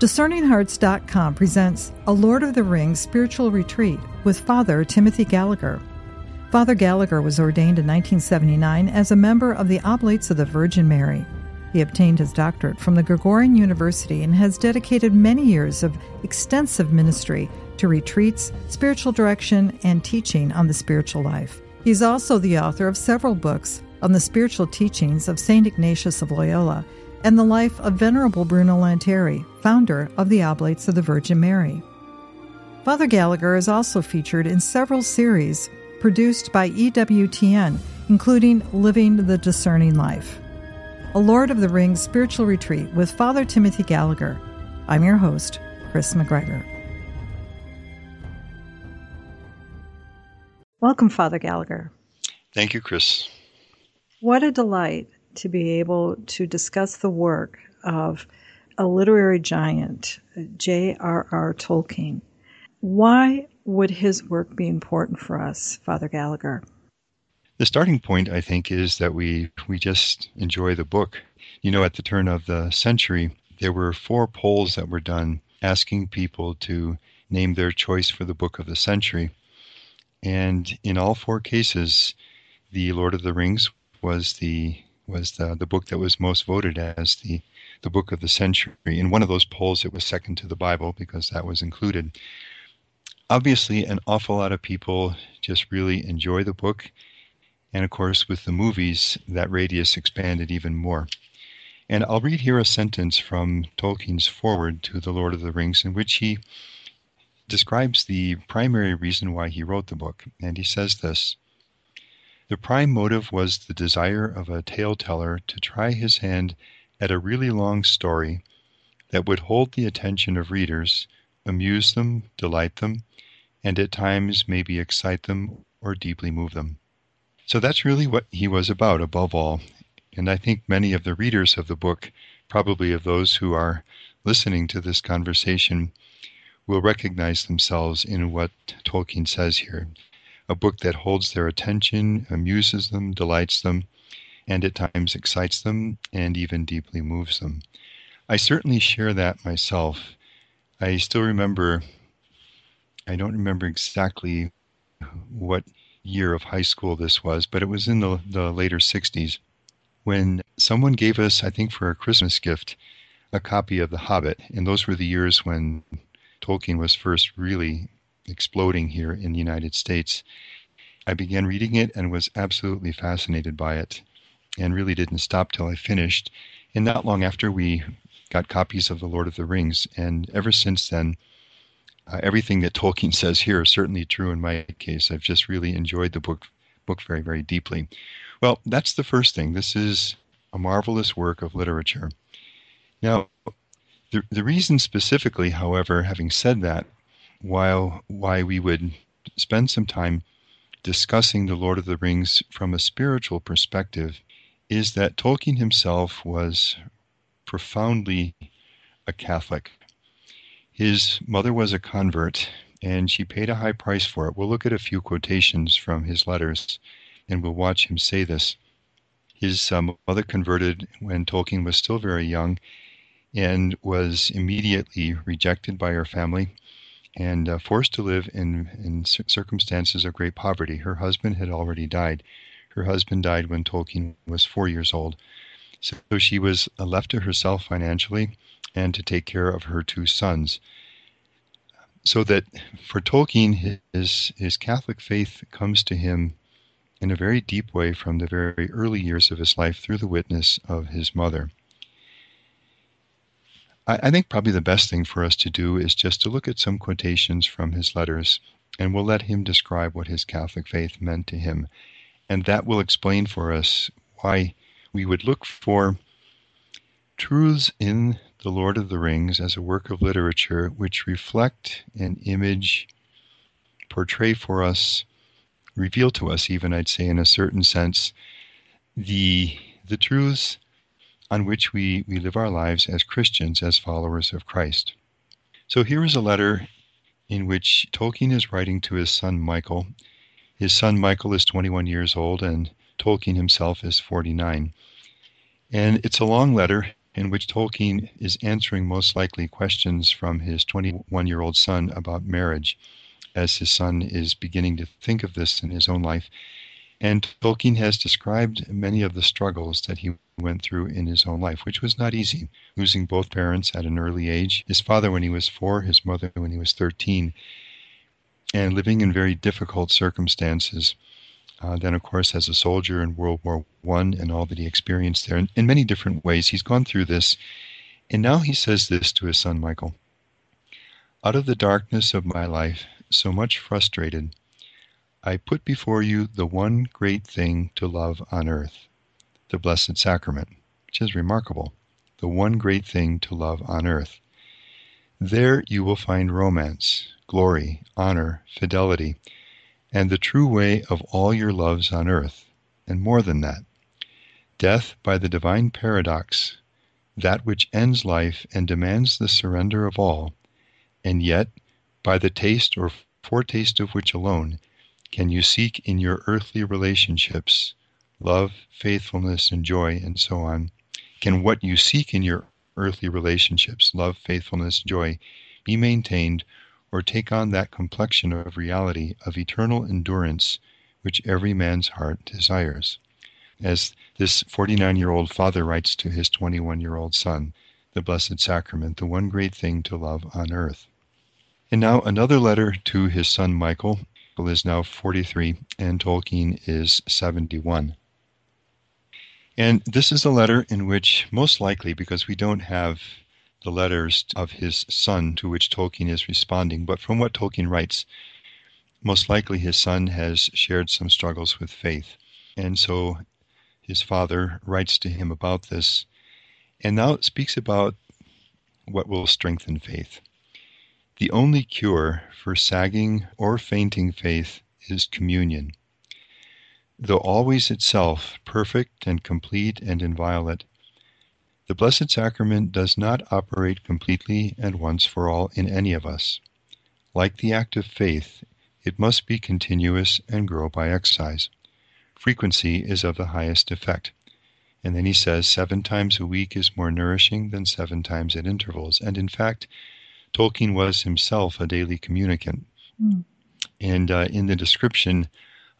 DiscerningHearts.com presents a Lord of the Rings spiritual retreat with Father Timothy Gallagher. Father Gallagher was ordained in 1979 as a member of the Oblates of the Virgin Mary. He obtained his doctorate from the Gregorian University and has dedicated many years of extensive ministry to retreats, spiritual direction, and teaching on the spiritual life. He's also the author of several books on the spiritual teachings of St. Ignatius of Loyola and the life of Venerable Bruno Lanteri, founder of the Oblates of the Virgin Mary. Father Gallagher is also featured in several series produced by EWTN, including Living the Discerning Life. A Lord of the Rings spiritual retreat with Father Timothy Gallagher. I'm your host, Kris McGregor. Welcome, Father Gallagher. Thank you, Kris. What a delight to be able to discuss the work of a literary giant, J.R.R. Tolkien. Why would his work be important for us, Father Gallagher? The starting point, I think, is that we, we just enjoy the book. You know, at the turn of the century, there were four polls that were done asking people to name their choice for the book of the century. And in all four cases, The Lord of the Rings was the was the, the book that was most voted as the, the book of the century. In one of those polls, it was second to the Bible because that was included. Obviously, an awful lot of people just really enjoy the book. And of course, with the movies, that radius expanded even more. And I'll read here a sentence from Tolkien's foreword to The Lord of the Rings, in which he describes the primary reason why he wrote the book. And he says this the prime motive was the desire of a tale teller to try his hand at a really long story that would hold the attention of readers, amuse them, delight them, and at times maybe excite them or deeply move them. So that's really what he was about above all. And I think many of the readers of the book, probably of those who are listening to this conversation, will recognize themselves in what Tolkien says here a book that holds their attention, amuses them, delights them, and at times excites them and even deeply moves them. I certainly share that myself. I still remember, I don't remember exactly what year of high school this was, but it was in the, the later 60s when someone gave us, I think for a Christmas gift, a copy of The Hobbit. And those were the years when Tolkien was first really exploding here in the United States. I began reading it and was absolutely fascinated by it and really didn't stop till I finished. And not long after, we got copies of The Lord of the Rings. And ever since then, uh, everything that Tolkien says here is certainly true in my case. I've just really enjoyed the book, book very, very deeply. Well, that's the first thing. This is a marvelous work of literature. Now, the, the reason specifically, however, having said that, while why we would spend some time discussing The Lord of the Rings from a spiritual perspective is that Tolkien himself was profoundly a Catholic. His mother was a convert, and she paid a high price for it. We'll look at a few quotations from his letters, and we'll watch him say this. His um, mother converted when Tolkien was still very young and was immediately rejected by her family and uh, forced to live in, in circumstances of great poverty. Her husband had already died. Her husband died when Tolkien was four years old. So she was uh, left to herself financially and to take care of her two sons. So that for Tolkien, his, his Catholic faith comes to him in a very deep way from the very early years of his life through the witness of his mother. I, I think probably the best thing for us to do is just to look at some quotations from his letters, and we'll let him describe what his Catholic faith meant to him. And that will explain for us why we would look for truths in The Lord of the Rings as a work of literature which reflect an image, portray for us, reveal to us, even I'd say in a certain sense, the the truths on which we, we live our lives as Christians, as followers of Christ. So here is a letter in which Tolkien is writing to his son Michael. His son Michael is 21 years old, and Tolkien himself is 49. And it's a long letter, in which Tolkien is answering most likely questions from his 21 year old son about marriage, as his son is beginning to think of this in his own life. And Tolkien has described many of the struggles that he went through in his own life, which was not easy. Losing both parents at an early age, his father when he was four, his mother when he was 13, and living in very difficult circumstances. Uh, then, of course, as a soldier in World War One and all that he experienced there, in, in many different ways, he's gone through this. And now he says this to his son Michael Out of the darkness of my life, so much frustrated, I put before you the one great thing to love on earth, the Blessed Sacrament, which is remarkable. The one great thing to love on earth. There you will find romance, glory, honor, fidelity and the true way of all your loves on earth, and more than that. Death by the divine paradox, that which ends life and demands the surrender of all, and yet, by the taste or foretaste of which alone, can you seek in your earthly relationships love, faithfulness, and joy, and so on, can what you seek in your earthly relationships, love, faithfulness, joy, be maintained or take on that complexion of reality of eternal endurance which every man's heart desires. As this 49 year old father writes to his 21 year old son, the Blessed Sacrament, the one great thing to love on earth. And now another letter to his son Michael. Michael is now 43 and Tolkien is 71. And this is a letter in which, most likely, because we don't have the letters of his son to which Tolkien is responding. But from what Tolkien writes, most likely his son has shared some struggles with faith. And so his father writes to him about this and now it speaks about what will strengthen faith. The only cure for sagging or fainting faith is communion. Though always itself perfect and complete and inviolate, the Blessed Sacrament does not operate completely and once for all in any of us. Like the act of faith, it must be continuous and grow by exercise. Frequency is of the highest effect. And then he says seven times a week is more nourishing than seven times at intervals. And in fact, Tolkien was himself a daily communicant. Mm. And uh, in the description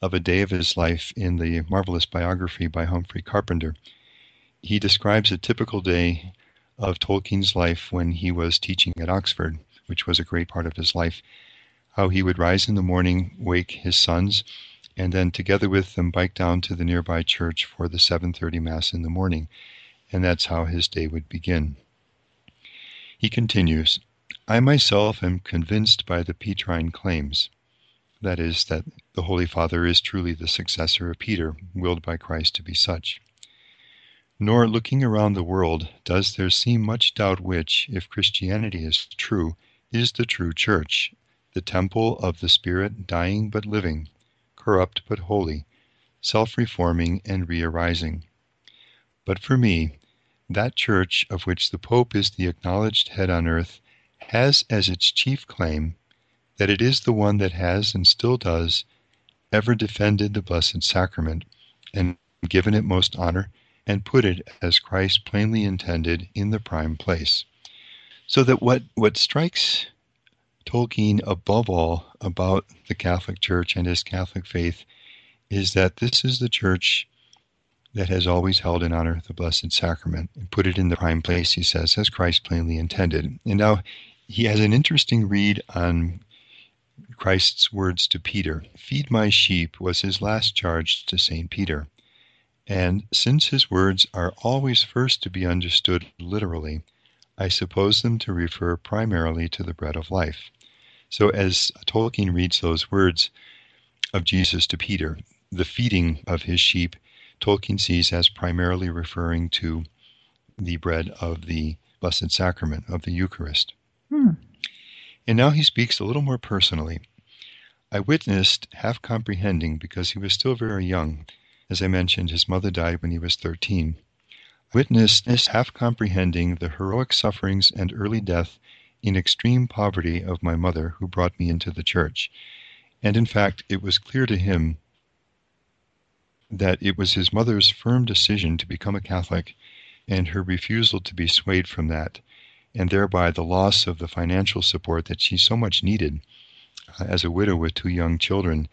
of a day of his life in the marvelous biography by Humphrey Carpenter, he describes a typical day of Tolkien's life when he was teaching at Oxford, which was a great part of his life. How he would rise in the morning, wake his sons, and then together with them bike down to the nearby church for the 7:30 mass in the morning, and that's how his day would begin. He continues, I myself am convinced by the Petrine claims, that is, that the Holy Father is truly the successor of Peter, willed by Christ to be such. Nor, looking around the world, does there seem much doubt which, if Christianity is true, is the true Church, the temple of the Spirit dying but living, corrupt but holy, self reforming and re arising. But for me, that Church of which the Pope is the acknowledged head on earth has as its chief claim that it is the one that has and still does ever defended the Blessed Sacrament and given it most honor and put it as Christ plainly intended in the prime place. So that what, what strikes Tolkien above all about the Catholic Church and his Catholic faith is that this is the church that has always held in honor the Blessed Sacrament and put it in the prime place, he says, as Christ plainly intended. And now he has an interesting read on Christ's words to Peter. Feed my sheep was his last charge to St. Peter. And since his words are always first to be understood literally, I suppose them to refer primarily to the bread of life. So as Tolkien reads those words of Jesus to Peter, the feeding of his sheep, Tolkien sees as primarily referring to the bread of the Blessed Sacrament of the Eucharist. Hmm. And now he speaks a little more personally. I witnessed, half comprehending because he was still very young, as I mentioned, his mother died when he was 13. Witnessed half comprehending the heroic sufferings and early death in extreme poverty of my mother who brought me into the church. And in fact, it was clear to him that it was his mother's firm decision to become a Catholic and her refusal to be swayed from that, and thereby the loss of the financial support that she so much needed uh, as a widow with two young children,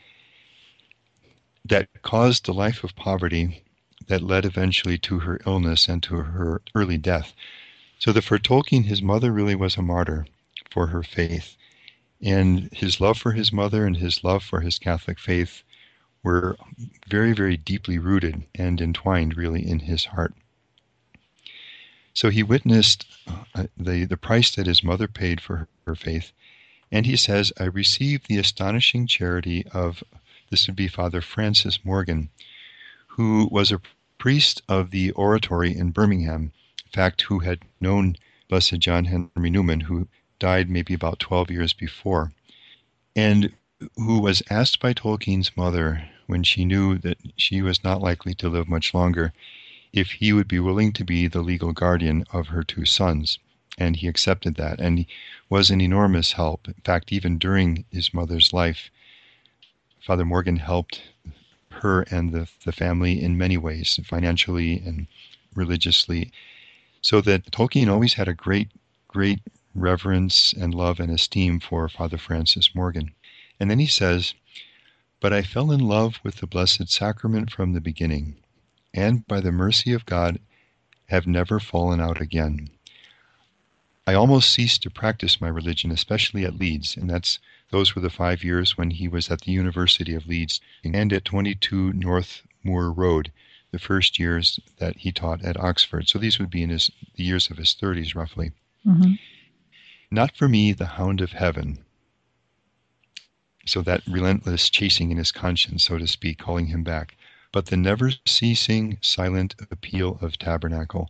that caused the life of poverty that led eventually to her illness and to her early death. So that for Tolkien, his mother really was a martyr for her faith. And his love for his mother and his love for his Catholic faith were very, very deeply rooted and entwined really in his heart. So he witnessed uh, the, the price that his mother paid for her, her faith. And he says, I received the astonishing charity of, this would be Father Francis Morgan, who was a priest of the oratory in Birmingham, in fact, who had known Blessed John Henry Newman, who died maybe about 12 years before, and who was asked by Tolkien's mother when she knew that she was not likely to live much longer if he would be willing to be the legal guardian of her two sons. And he accepted that, and he was an enormous help. In fact, even during his mother's life, Father Morgan helped her and the, the family in many ways, financially and religiously. So that Tolkien always had a great, great reverence and love and esteem for Father Francis Morgan. And then he says, But I fell in love with the Blessed Sacrament from the beginning, and by the mercy of God have never fallen out again. I almost ceased to practice my religion, especially at Leeds, and that's those were the five years when he was at the University of Leeds and at 22 North Moor Road, the first years that he taught at Oxford. So these would be in his the years of his 30s, roughly. Mm-hmm. Not for me, the hound of heaven. So that relentless chasing in his conscience, so to speak, calling him back, but the never ceasing silent appeal of tabernacle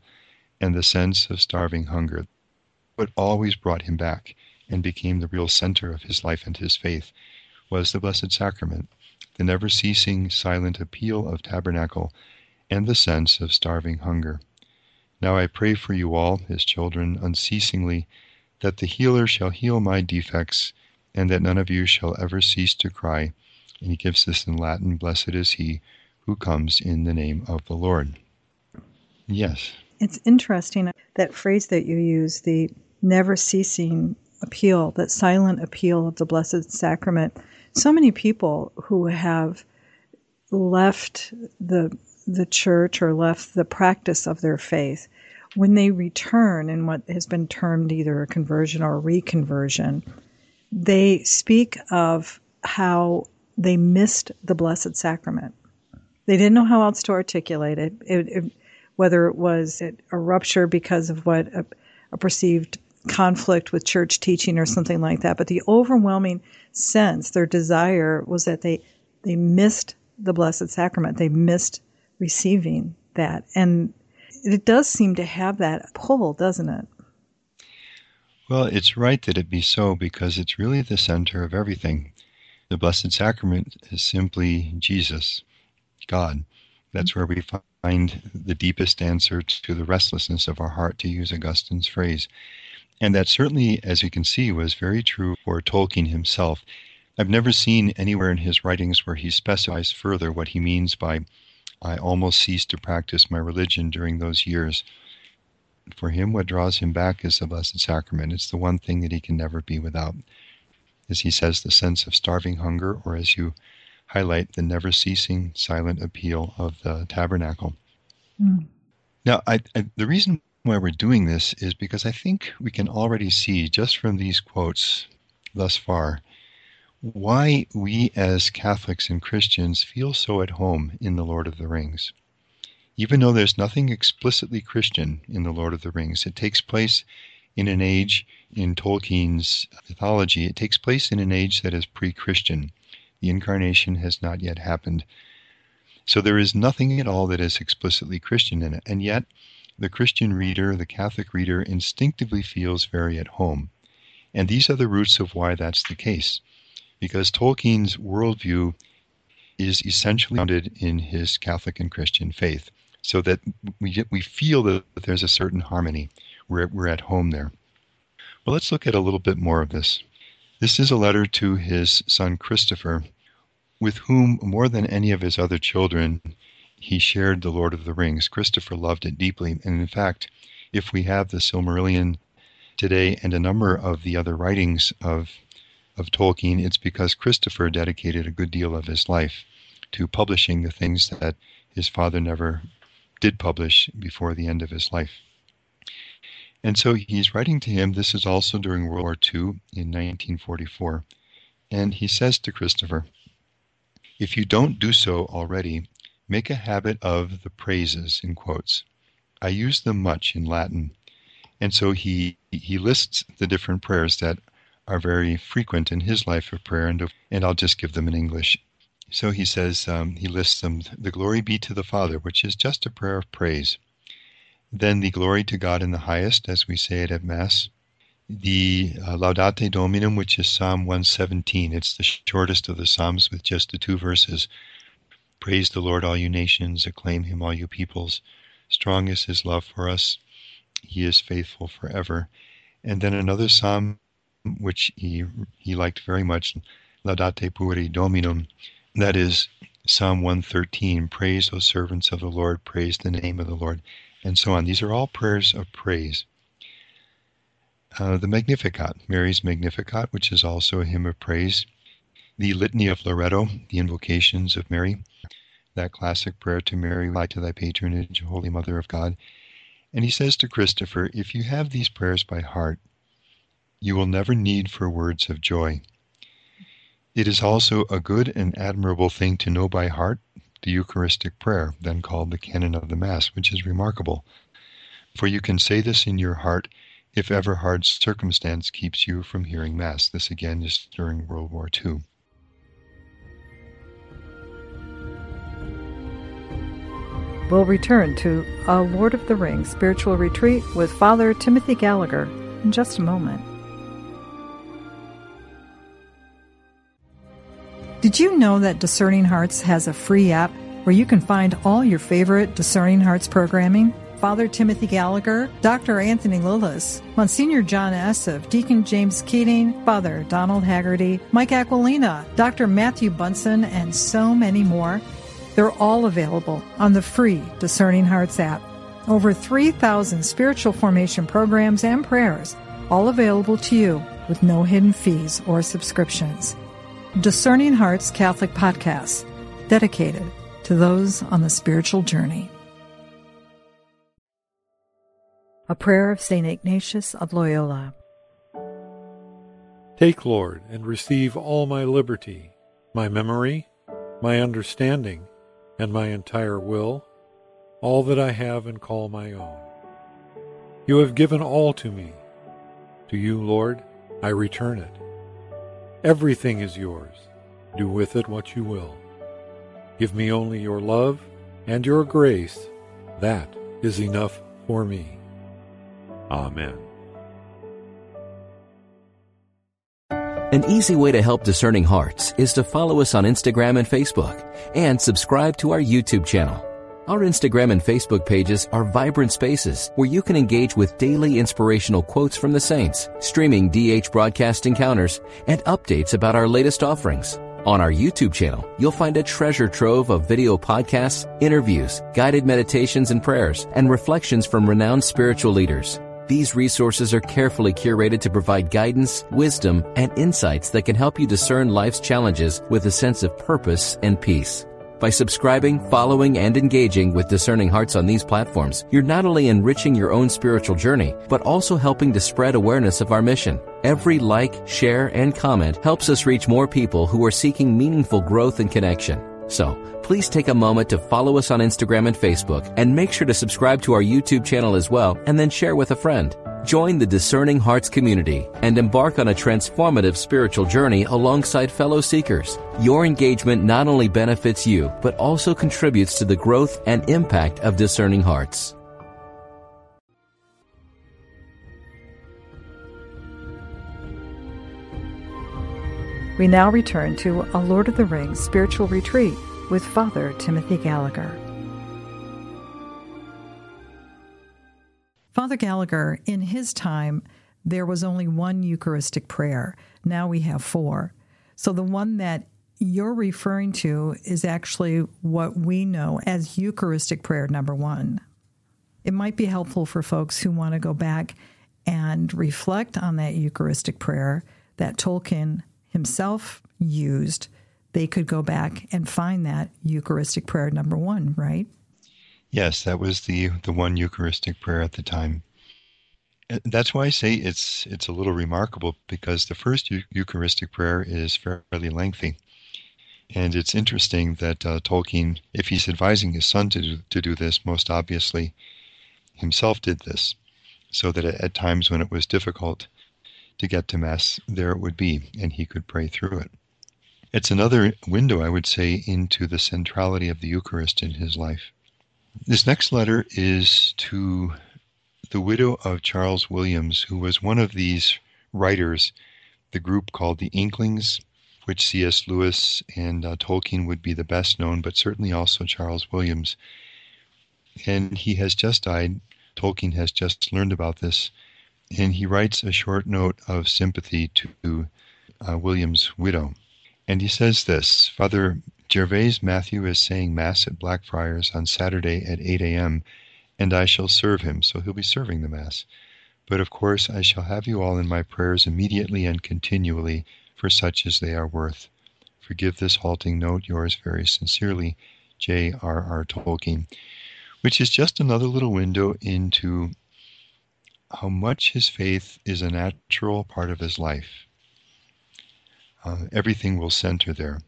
and the sense of starving hunger. What always brought him back and became the real center of his life and his faith was the Blessed Sacrament, the never ceasing silent appeal of tabernacle and the sense of starving hunger. Now I pray for you all, his children, unceasingly that the healer shall heal my defects, and that none of you shall ever cease to cry. And he gives this in Latin Blessed is he who comes in the name of the Lord. Yes. It's interesting that phrase that you use, the never ceasing appeal, that silent appeal of the Blessed Sacrament. So many people who have left the the church or left the practice of their faith when they return in what has been termed either a conversion or a reconversion, they speak of how they missed the Blessed Sacrament. They didn't know how else to articulate it, it, it whether it was a rupture because of what a, a perceived conflict with church teaching or something like that. But the overwhelming sense, their desire was that they they missed the Blessed Sacrament. They missed receiving that. And it does seem to have that pull, doesn't it? Well, it's right that it be so because it's really the center of everything. The Blessed Sacrament is simply Jesus, God. That's where we find the deepest answer to the restlessness of our heart, to use Augustine's phrase. And that certainly, as you can see, was very true for Tolkien himself. I've never seen anywhere in his writings where he specifies further what he means by I almost ceased to practice my religion during those years. For him, what draws him back is the Blessed Sacrament. It's the one thing that he can never be without. As he says, the sense of starving hunger, or as you highlight, the never ceasing silent appeal of the tabernacle. Mm. Now, I, I, the reason why we're doing this is because I think we can already see, just from these quotes thus far, why we as Catholics and Christians feel so at home in The Lord of the Rings. Even though there's nothing explicitly Christian in The Lord of the Rings, it takes place in an age, in Tolkien's mythology, it takes place in an age that is pre Christian. The incarnation has not yet happened. So there is nothing at all that is explicitly Christian in it. And yet, the Christian reader, the Catholic reader, instinctively feels very at home. And these are the roots of why that's the case because Tolkien's worldview is essentially founded in his Catholic and Christian faith, so that we, we feel that there's a certain harmony. We're, we're at home there. Well, let's look at a little bit more of this. This is a letter to his son Christopher, with whom, more than any of his other children, he shared The Lord of the Rings. Christopher loved it deeply. And in fact, if we have the Silmarillion today and a number of the other writings of, of Tolkien, it's because Christopher dedicated a good deal of his life to publishing the things that his father never did publish before the end of his life. And so he's writing to him. This is also during World War II in 1944. And he says to Christopher, If you don't do so already, make a habit of the praises, in quotes. I use them much in Latin. And so he, he lists the different prayers that are very frequent in his life of prayer, and, and I'll just give them in English. So he says, um, he lists them the glory be to the Father, which is just a prayer of praise. Then the glory to God in the highest, as we say it at Mass. The uh, Laudate Dominum, which is Psalm 117. It's the shortest of the Psalms with just the two verses. Praise the Lord, all you nations, acclaim him, all you peoples. Strong is his love for us. He is faithful forever. And then another psalm which he he liked very much, Laudate Pueri Dominum, that is Psalm 113, Praise, O servants of the Lord, praise the name of the Lord, and so on. These are all prayers of praise. Uh, the Magnificat, Mary's Magnificat, which is also a hymn of praise. The Litany of Loreto, the invocations of Mary, that classic prayer to Mary, lie to thy patronage, Holy Mother of God. And he says to Christopher, if you have these prayers by heart, you will never need for words of joy. It is also a good and admirable thing to know by heart the Eucharistic prayer, then called the Canon of the Mass, which is remarkable. For you can say this in your heart if ever hard circumstance keeps you from hearing Mass. This again is during World War II. We'll return to a Lord of the Rings spiritual retreat with Father Timothy Gallagher in just a moment. Did you know that Discerning Hearts has a free app where you can find all your favorite Discerning Hearts programming? Father Timothy Gallagher, Dr. Anthony Lilles, Monsignor John Esseff, Deacon James Keating, Father Donald Haggerty, Mike Aquilina, Dr. Matthew Bunson, and so many more. They're all available on the free Discerning Hearts app. Over 3,000 spiritual formation programs and prayers, all available to you with no hidden fees or subscriptions. Discerning Hearts Catholic Podcast, dedicated to those on the spiritual journey. A prayer of St. Ignatius of Loyola. Take, Lord, and receive all my liberty, my memory, my understanding, and my entire will, all that I have and call my own. You have given all to me. To you, Lord, I return it. Everything is yours. Do with it what you will. Give me only your love and your grace. That is enough for me. Amen. An easy way to help discerning hearts is to follow us on Instagram and Facebook and subscribe to our YouTube channel. Our Instagram and Facebook pages are vibrant spaces where you can engage with daily inspirational quotes from the saints, streaming DH broadcast encounters, and updates about our latest offerings. On our YouTube channel, you'll find a treasure trove of video podcasts, interviews, guided meditations and prayers, and reflections from renowned spiritual leaders. These resources are carefully curated to provide guidance, wisdom, and insights that can help you discern life's challenges with a sense of purpose and peace. By subscribing, following, and engaging with discerning hearts on these platforms, you're not only enriching your own spiritual journey, but also helping to spread awareness of our mission. Every like, share, and comment helps us reach more people who are seeking meaningful growth and connection. So, please take a moment to follow us on Instagram and Facebook and make sure to subscribe to our YouTube channel as well and then share with a friend. Join the Discerning Hearts community and embark on a transformative spiritual journey alongside fellow seekers. Your engagement not only benefits you, but also contributes to the growth and impact of Discerning Hearts. We now return to a Lord of the Rings spiritual retreat with Father Timothy Gallagher. Father Gallagher, in his time, there was only one Eucharistic prayer. Now we have four. So the one that you're referring to is actually what we know as Eucharistic prayer number one. It might be helpful for folks who want to go back and reflect on that Eucharistic prayer that Tolkien himself used. They could go back and find that Eucharistic prayer number one, right? Yes, that was the the one Eucharistic prayer at the time. Uh, that's why I say it's it's a little remarkable because the first Eucharistic prayer is fairly lengthy. And it's interesting that uh, Tolkien, if he's advising his son to do, to do this, most obviously himself did this, so that at times when it was difficult to get to Mass, there it would be, and he could pray through it. It's another window, I would say, into the centrality of the Eucharist in his life. This next letter is to the widow of Charles Williams, who was one of these writers, the group called the Inklings, which C.S. Lewis and uh, Tolkien would be the best known, but certainly also Charles Williams. And he has just died. Tolkien has just learned about this. And he writes a short note of sympathy to uh, Williams' widow. And he says this Father Gervase Mathew is saying Mass at Blackfriars on Saturday at 8 a.m., and I shall serve him. So he'll be serving the Mass. But of course, I shall have you all in my prayers immediately and continually for such as they are worth. Forgive this halting note, yours very sincerely, J. R. R. Tolkien, which is just another little window into how much his faith is a natural part of his life. Uh, everything will center there.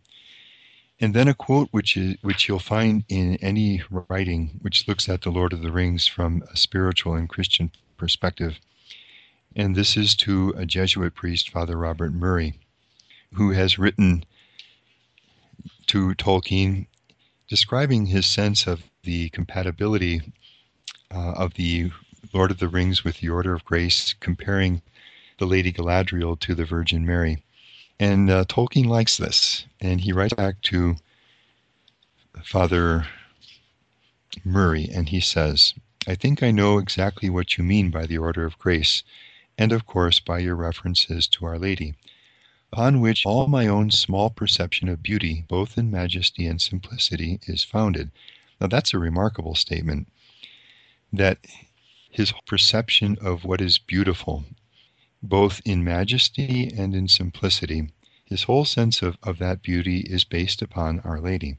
And then a quote which is which you'll find in any writing which looks at the Lord of the Rings from a spiritual and Christian perspective. And this is to a Jesuit priest, Father Robert Murray who has written to Tolkien describing his sense of the compatibility uh, of the Lord of the Rings with the Order of Grace, comparing the Lady Galadriel to the Virgin Mary. And uh, Tolkien likes this, and he writes back to Father Murray, and he says, I think I know exactly what you mean by the Order of Grace, and of course by your references to Our Lady upon which all my own small perception of beauty, both in majesty and simplicity, is founded. Now, that's a remarkable statement that his perception of what is beautiful, both in majesty and in simplicity, his whole sense of, of that beauty is based upon Our Lady.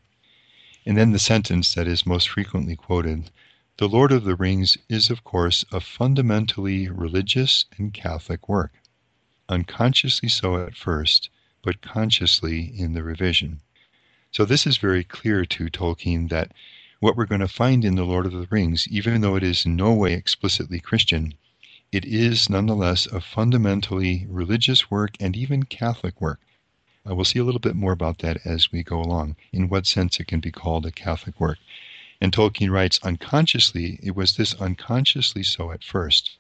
And then the sentence that is most frequently quoted The Lord of the Rings is, of course, a fundamentally religious and Catholic work unconsciously so at first, but consciously in the revision. So this is very clear to Tolkien that what we're going to find in The Lord of the Rings, even though it is in no way explicitly Christian, it is nonetheless a fundamentally religious work and even Catholic work. Uh, we'll see a little bit more about that as we go along, in what sense it can be called a Catholic work. And Tolkien writes, unconsciously, it was this unconsciously so at first,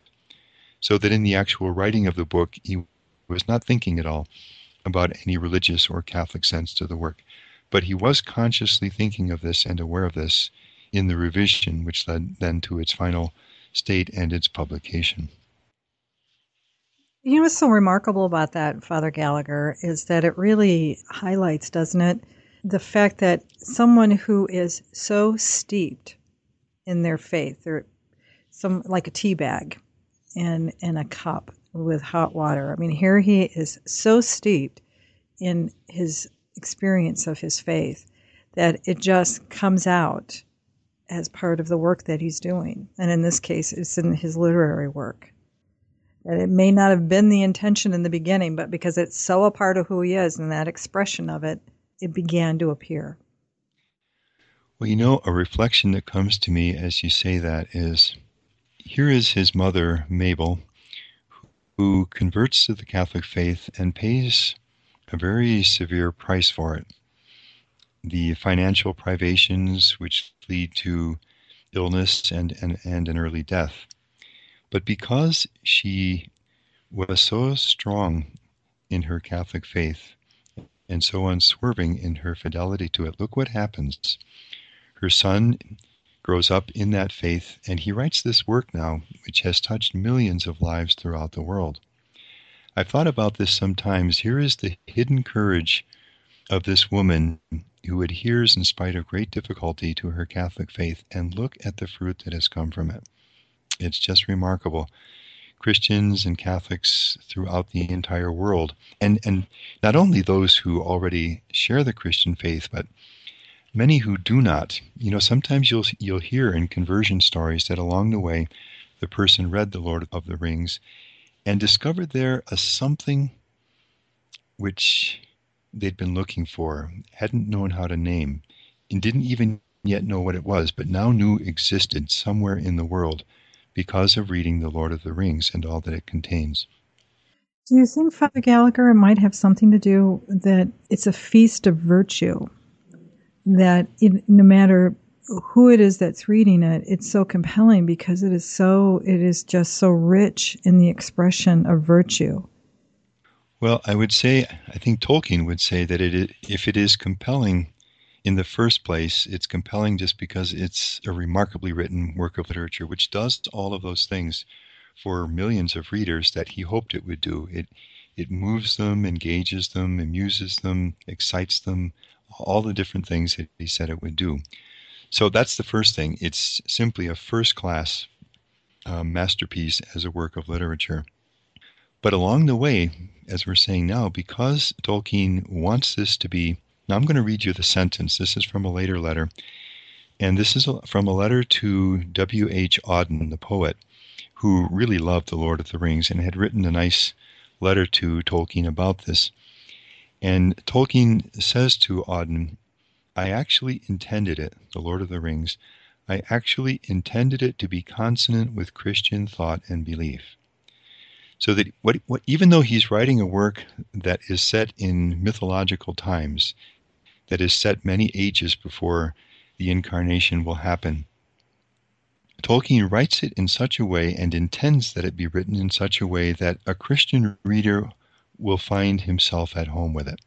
so that in the actual writing of the book, he was not thinking at all about any religious or Catholic sense to the work. But he was consciously thinking of this and aware of this in the revision, which led then to its final state and its publication. You know what's so remarkable about that, Father Gallagher, is that it really highlights, doesn't it, the fact that someone who is so steeped in their faith, or some like a tea bag in in a cup, with hot water. I mean, here he is so steeped in his experience of his faith that it just comes out as part of the work that he's doing. And in this case, it's in his literary work. And it may not have been the intention in the beginning, but because it's so a part of who he is and that expression of it, it began to appear. Well, you know, a reflection that comes to me as you say that is here is his mother, Mabel, who converts to the Catholic faith and pays a very severe price for it. The financial privations which lead to illness and, and, and an early death. But because she was so strong in her Catholic faith and so unswerving in her fidelity to it, look what happens. Her son grows up in that faith, and he writes this work now, which has touched millions of lives throughout the world. I've thought about this sometimes. Here is the hidden courage of this woman who adheres in spite of great difficulty to her Catholic faith, and look at the fruit that has come from it. It's just remarkable. Christians and Catholics throughout the entire world, and, and not only those who already share the Christian faith, but many who do not. You know, sometimes you'll you'll hear in conversion stories that along the way, the person read the Lord of the Rings, and discovered there a something which they'd been looking for, hadn't known how to name, and didn't even yet know what it was, but now knew existed somewhere in the world because of reading The Lord of the Rings and all that it contains. Do you think, Father Gallagher, it might have something to do that it's a feast of virtue? That it, no matter who it is that's reading it, it's so compelling because it is so, it is just so rich in the expression of virtue. Well, I would say, I think Tolkien would say that it, if it is compelling in the first place, it's compelling just because it's a remarkably written work of literature, which does all of those things for millions of readers that he hoped it would do. It, it moves them, engages them, amuses them, excites them, all the different things that he said it would do. So that's the first thing. It's simply a first class uh, masterpiece as a work of literature. But along the way, as we're saying now, because Tolkien wants this to be. Now, I'm going to read you the sentence. This is from a later letter. And this is from a letter to W.H. Auden, the poet, who really loved The Lord of the Rings and had written a nice letter to Tolkien about this. And Tolkien says to Auden, I actually intended it, The Lord of the Rings, I actually intended it to be consonant with Christian thought and belief. So that what, what, even though he's writing a work that is set in mythological times, that is set many ages before the incarnation will happen, Tolkien writes it in such a way and intends that it be written in such a way that a Christian reader will find himself at home with it.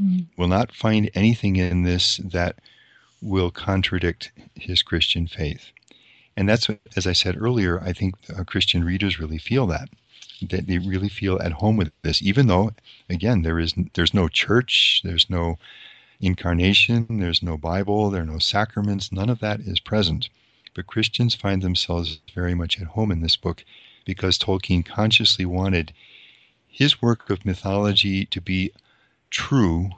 Mm. Will not find anything in this that will contradict his Christian faith. And that's what, as I said earlier, I think Christian readers really feel that that they really feel at home with this, even though, again, there is there's no church, there's no incarnation, there's no Bible, there are no sacraments, none of that is present. But Christians find themselves very much at home in this book because Tolkien consciously wanted his work of mythology to be true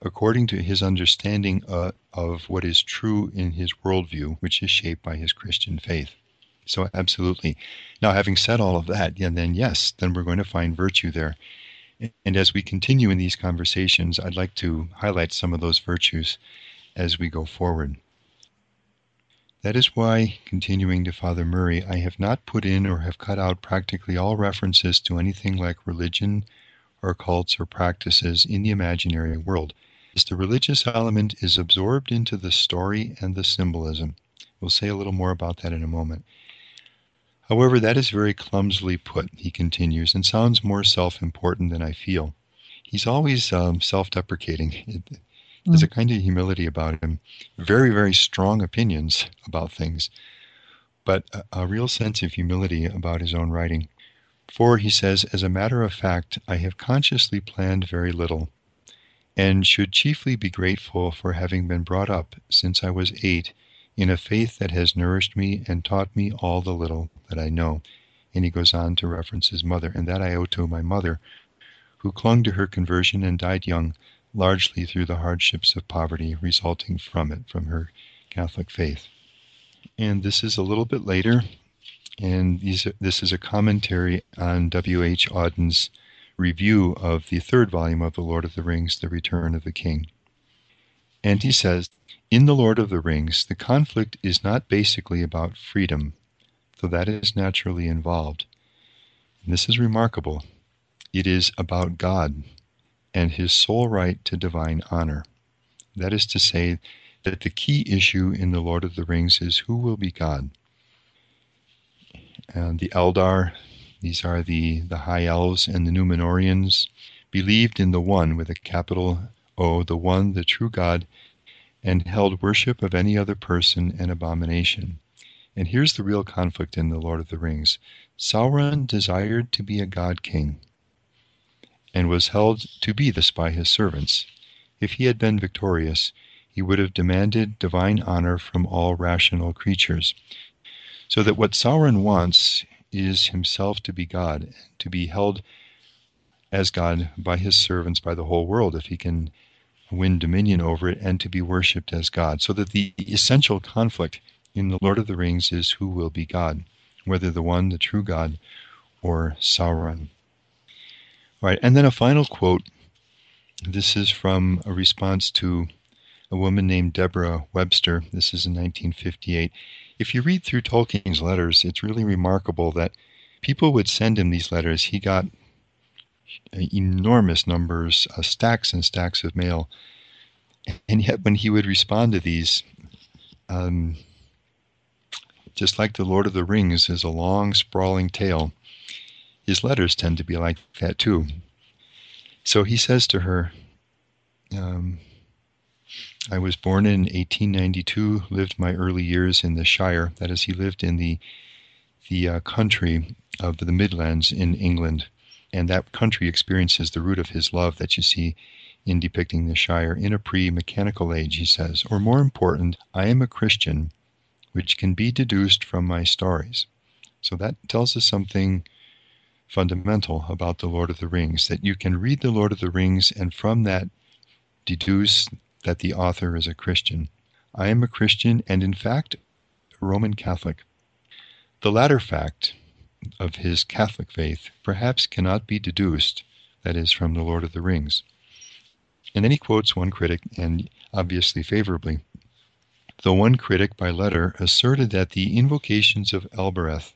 according to his understanding uh, of what is true in his worldview, which is shaped by his Christian faith. So, absolutely. Now, having said all of that, yeah, then yes, then we're going to find virtue there. And as we continue in these conversations, I'd like to highlight some of those virtues as we go forward. That is why, continuing to Father Murray, I have not put in or have cut out practically all references to anything like religion or cults or practices in the imaginary world. As the religious element is absorbed into the story and the symbolism. We'll say a little more about that in a moment. However, that is very clumsily put, he continues, and sounds more self important than I feel. He's always um, self deprecating. There's a mm. kind of humility about him, very, very strong opinions about things, but a, a real sense of humility about his own writing. For, he says, as a matter of fact, I have consciously planned very little, and should chiefly be grateful for having been brought up, since I was eight, in a faith that has nourished me and taught me all the little that I know. And he goes on to reference his mother, and that I owe to my mother, who clung to her conversion and died young, largely through the hardships of poverty resulting from it, from her Catholic faith. And this is a little bit later, and these, this is a commentary on W.H. Auden's review of the third volume of The Lord of the Rings, The Return of the King. And he says, in The Lord of the Rings, the conflict is not basically about freedom, though that is naturally involved. And this is remarkable. It is about God and his sole right to divine honor. That is to say, that the key issue in The Lord of the Rings is who will be God. And the Eldar, these are the, the High Elves and the Numenoreans, believed in the One with a capital O, the One, the true God, and held worship of any other person an abomination. And here's the real conflict in The Lord of the Rings Sauron desired to be a god king and was held to be this by his servants. if he had been victorious, he would have demanded divine honor from all rational creatures. So that what Sauron wants is himself to be God, to be held as God by his servants, by the whole world, if he can win dominion over it, and to be worshipped as God. So that the essential conflict in the Lord of the Rings is who will be God, whether the one, the true God, or Sauron. All right, and then a final quote. This is from a response to a woman named Deborah Webster. This is in 1958. If you read through Tolkien's letters, it's really remarkable that people would send him these letters. He got enormous numbers, uh, stacks and stacks of mail. And yet, when he would respond to these, um, just like the Lord of the Rings is a long, sprawling tale, his letters tend to be like that too. So he says to her, um, I was born in 1892, lived my early years in the Shire. That is, he lived in the the uh, country of the Midlands in England, and that country experiences the root of his love that you see in depicting the Shire in a pre-mechanical age. He says, or more important, I am a Christian which can be deduced from my stories. So that tells us something fundamental about the Lord of the Rings that you can read the Lord of the Rings and from that deduce that the author is a Christian. I am a Christian and, in fact, a Roman Catholic. The latter fact of his Catholic faith perhaps cannot be deduced, that is, from the Lord of the Rings. And then he quotes one critic, and obviously favorably. The one critic by letter asserted that the invocations of Elbereth,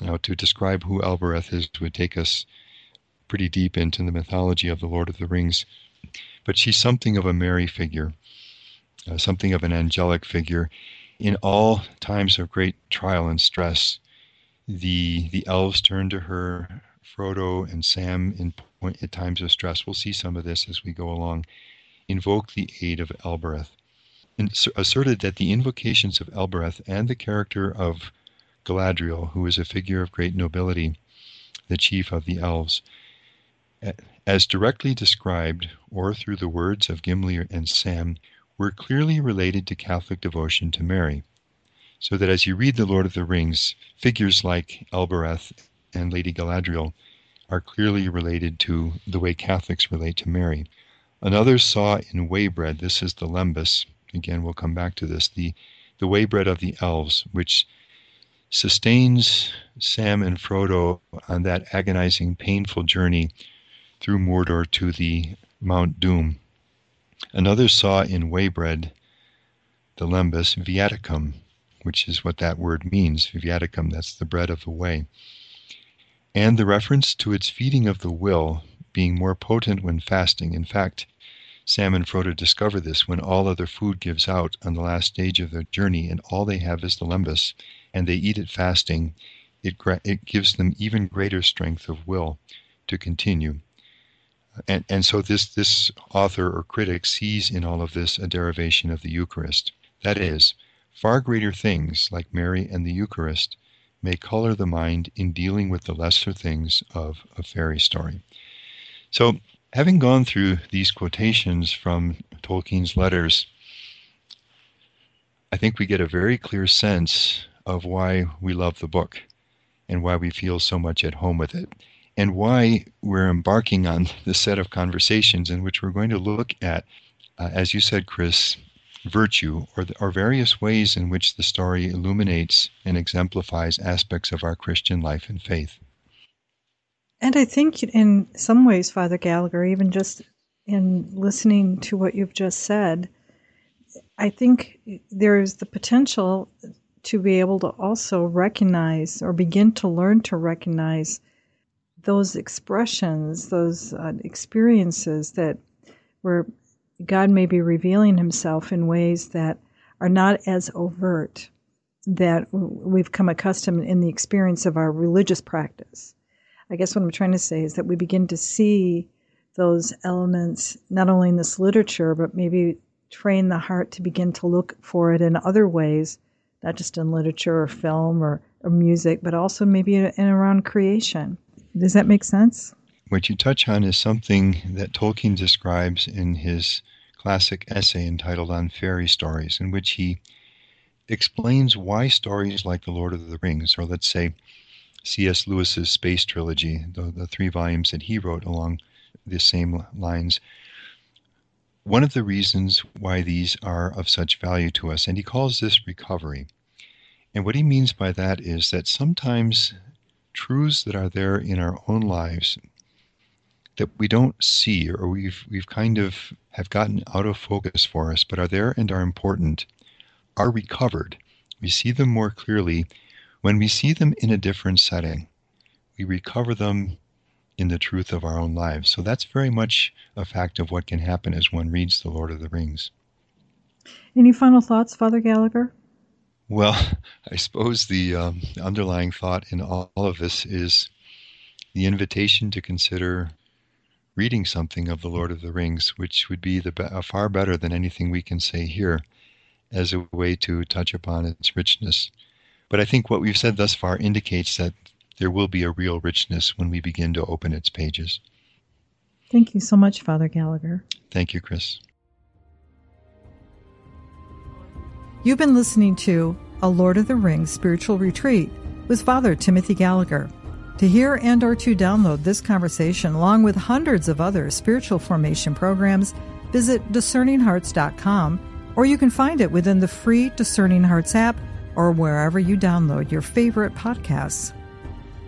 now to describe who Elbereth is would take us pretty deep into the mythology of the Lord of the Rings, but she's something of a Mary figure, uh, something of an angelic figure. In all times of great trial and stress, the the elves turn to her. Frodo and Sam, in point, at times of stress, we'll see some of this as we go along, invoke the aid of Elbereth and asserted that the invocations of Elbereth and the character of Galadriel, who is a figure of great nobility, the chief of the elves, as directly described or through the words of Gimli and Sam, were clearly related to Catholic devotion to Mary. So that as you read The Lord of the Rings, figures like Elbereth and Lady Galadriel are clearly related to the way Catholics relate to Mary. Another saw in Waybread, this is the Lembas, again, we'll come back to this, the, the waybread of the elves, which sustains Sam and Frodo on that agonizing, painful journey through Mordor to the Mount Doom. Another saw in waybread, the lembas, viaticum, which is what that word means, viaticum, that's the bread of the way. And the reference to its feeding of the will being more potent when fasting. In fact, Sam and Frodo discover this when all other food gives out on the last stage of their journey and all they have is the lembas, and they eat it fasting. It, it gives them even greater strength of will to continue. And, and so this, this author or critic sees in all of this a derivation of the Eucharist. That is, far greater things like Mary and the Eucharist may color the mind in dealing with the lesser things of a fairy story. So having gone through these quotations from Tolkien's letters, I think we get a very clear sense of why we love the book and why we feel so much at home with it, and why we're embarking on this set of conversations in which we're going to look at, uh, as you said, Kris, virtue or, the, or various ways in which the story illuminates and exemplifies aspects of our Christian life and faith. And I think in some ways, Father Gallagher, even just in listening to what you've just said, I think there is the potential to be able to also recognize or begin to learn to recognize those expressions, those uh, experiences that where God may be revealing himself in ways that are not as overt that we've come accustomed in the experience of our religious practice. I guess what I'm trying to say is that we begin to see those elements not only in this literature, but maybe train the heart to begin to look for it in other ways, not just in literature or film or, or music, but also maybe in, in around creation. Does that make sense? What you touch on is something that Tolkien describes in his classic essay entitled On Fairy Stories, in which he explains why stories like The Lord of the Rings, or let's say C.S. Lewis's Space Trilogy, the, the three volumes that he wrote along the same lines, one of the reasons why these are of such value to us, and he calls this recovery. And what he means by that is that sometimes truths that are there in our own lives that we don't see or we've we've kind of have gotten out of focus for us but are there and are important are recovered. We see them more clearly when we see them in a different setting. We recover them in the truth of our own lives. So that's very much a fact of what can happen as one reads The Lord of the Rings. Any final thoughts, Father Gallagher? Well, I suppose the um, underlying thought in all of this is the invitation to consider reading something of The Lord of the Rings, which would be the, uh, far better than anything we can say here as a way to touch upon its richness. But I think what we've said thus far indicates that there will be a real richness when we begin to open its pages. Thank you so much, Father Gallagher. Thank you, Kris. You've been listening to A Lord of the Rings Spiritual Retreat with Father Timothy Gallagher. To hear and or to download this conversation along with hundreds of other spiritual formation programs, visit discerninghearts.com or you can find it within the free Discerning Hearts app or wherever you download your favorite podcasts.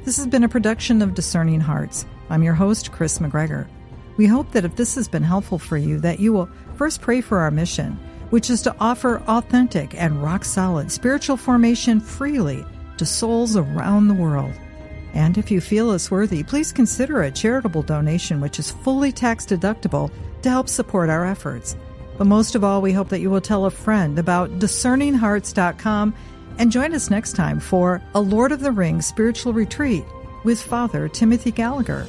This has been a production of Discerning Hearts. I'm your host, Kris McGregor. We hope that if this has been helpful for you, that you will first pray for our mission, which is to offer authentic and rock solid spiritual formation freely to souls around the world. And if you feel us worthy, please consider a charitable donation which is fully tax deductible to help support our efforts. But most of all, we hope that you will tell a friend about discerninghearts.com and join us next time for a Lord of the Rings spiritual retreat with Father Timothy Gallagher.